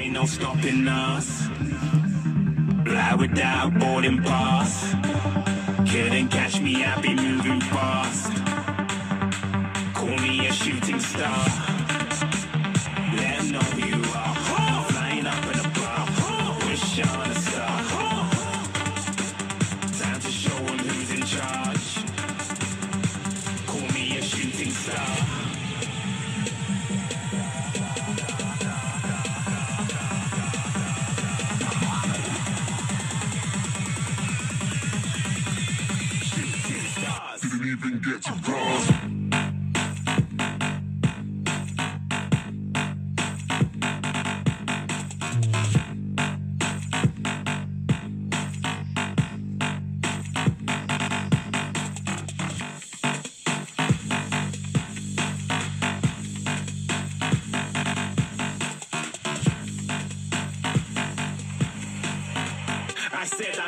ain't no stopping us. Fly without boarding pass. Couldn't catch me, I be moving fast. Call me a shooting star.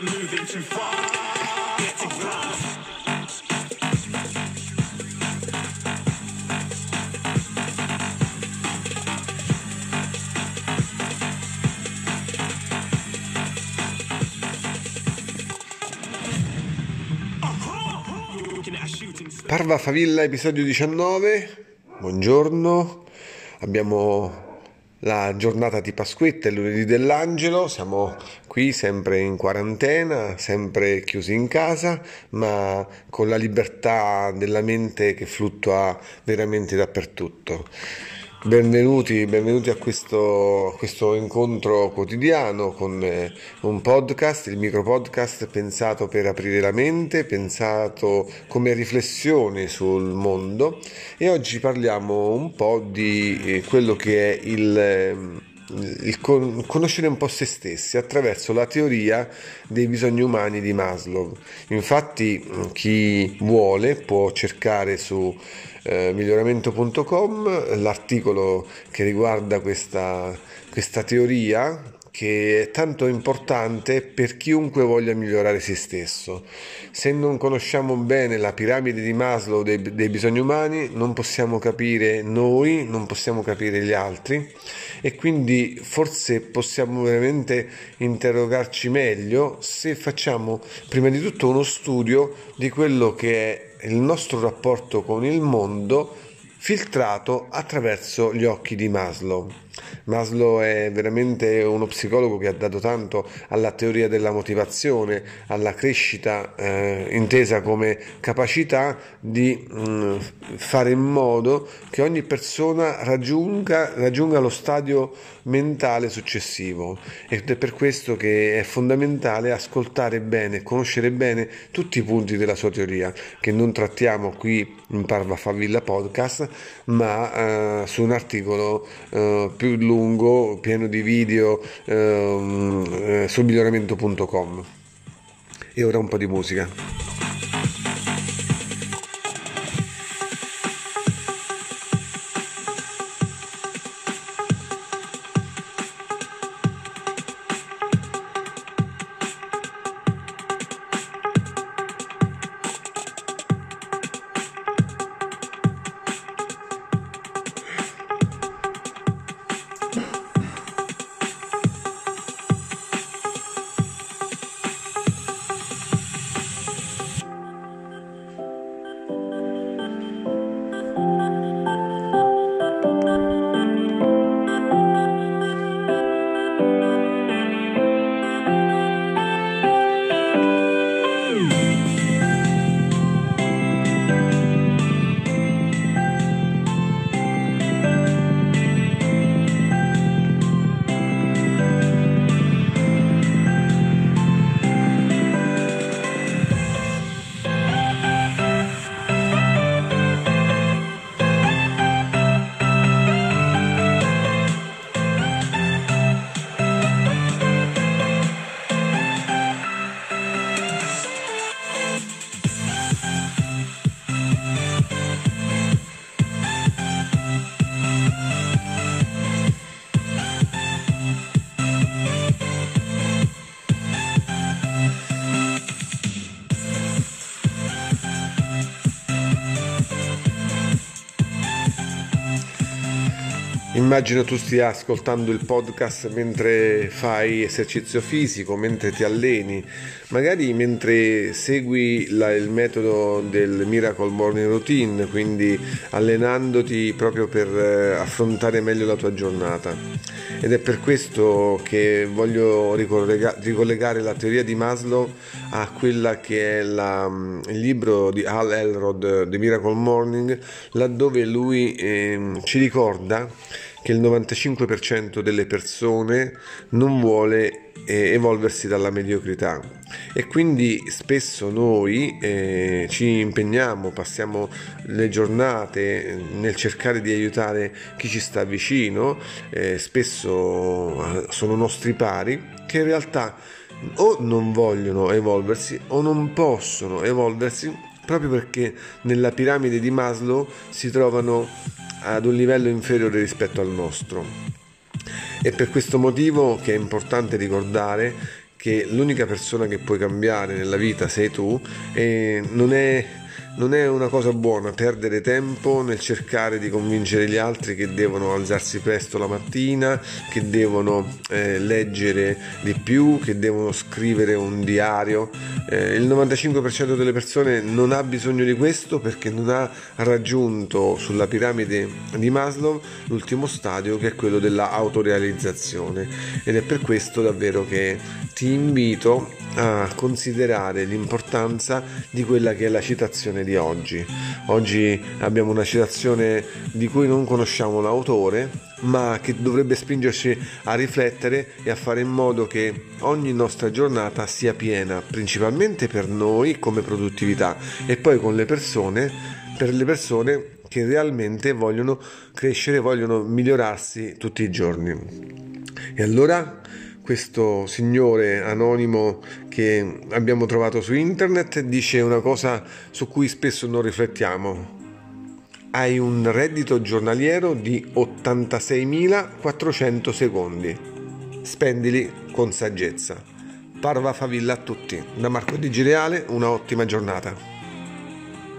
Moving too far. Get to glass. Looking at a shooting star. Parva Favilla, episodio 19. Buongiorno. Abbiamo la giornata di Pasquetta, il lunedì dell'angelo. Siamo qui sempre in quarantena, sempre chiusi in casa, ma con la libertà della mente che fluttua veramente dappertutto. Benvenuti, benvenuti a questo, questo incontro quotidiano con eh, un podcast, il micro podcast pensato per aprire la mente, pensato come riflessione sul mondo. E oggi parliamo un po' di eh, quello che è il, ehm, il con- conoscere un po' se stessi attraverso la teoria dei bisogni umani di Maslow. Infatti chi vuole può cercare su eh, miglioramento.com l'articolo che riguarda questa, questa teoria che è tanto importante per chiunque voglia migliorare se stesso. Se non conosciamo bene la piramide di Maslow dei, dei bisogni umani, non possiamo capire noi, non possiamo capire gli altri e quindi forse possiamo veramente interrogarci meglio se facciamo prima di tutto uno studio di quello che è il nostro rapporto con il mondo filtrato attraverso gli occhi di Maslow. Maslow è veramente uno psicologo che ha dato tanto alla teoria della motivazione, alla crescita eh, intesa come capacità di mh, fare in modo che ogni persona raggiunga, raggiunga lo stadio mentale successivo. Ed è per questo che è fondamentale ascoltare bene, conoscere bene tutti i punti della sua teoria che non trattiamo qui in Parva Favilla Podcast ma eh, su un articolo eh, più lungo pieno di video ehm, eh, su miglioramento.com e ora un po' di musica Immagino tu stia ascoltando il podcast mentre fai esercizio fisico, mentre ti alleni, magari mentre segui la, il metodo del Miracle Morning Routine, quindi allenandoti proprio per eh, affrontare meglio la tua giornata. Ed è per questo che voglio ricollegare la teoria di Maslow a quella che è la, il libro di Hal Elrod, The Miracle Morning, laddove lui eh, ci ricorda che il 95% delle persone non vuole eh, evolversi dalla mediocrità. E quindi spesso noi eh, ci impegniamo, passiamo le giornate nel cercare di aiutare chi ci sta vicino, eh, spesso eh, sono nostri pari che in realtà o non vogliono evolversi o non possono evolversi proprio perché nella piramide di Maslow si trovano ad un livello inferiore rispetto al nostro. È per questo motivo che è importante ricordare che l'unica persona che puoi cambiare nella vita sei tu e non è non è una cosa buona perdere tempo nel cercare di convincere gli altri che devono alzarsi presto la mattina, che devono eh, leggere di più, che devono scrivere un diario. Eh, il 95% delle persone non ha bisogno di questo perché non ha raggiunto sulla piramide di Maslow l'ultimo stadio che è quello della autorealizzazione ed è per questo davvero che ti invito a considerare l'importanza di quella che è la citazione di oggi. Oggi abbiamo una citazione di cui non conosciamo l'autore, ma che dovrebbe spingerci a riflettere e a fare in modo che ogni nostra giornata sia piena, principalmente per noi come produttività e poi con le persone, per le persone che realmente vogliono crescere, vogliono migliorarsi tutti i giorni. E allora questo signore anonimo che abbiamo trovato su internet dice una cosa su cui spesso non riflettiamo. Hai un reddito giornaliero di 86.400 secondi. Spendili con saggezza. Parva favilla a tutti. Da Marco Di Gireale, una ottima giornata.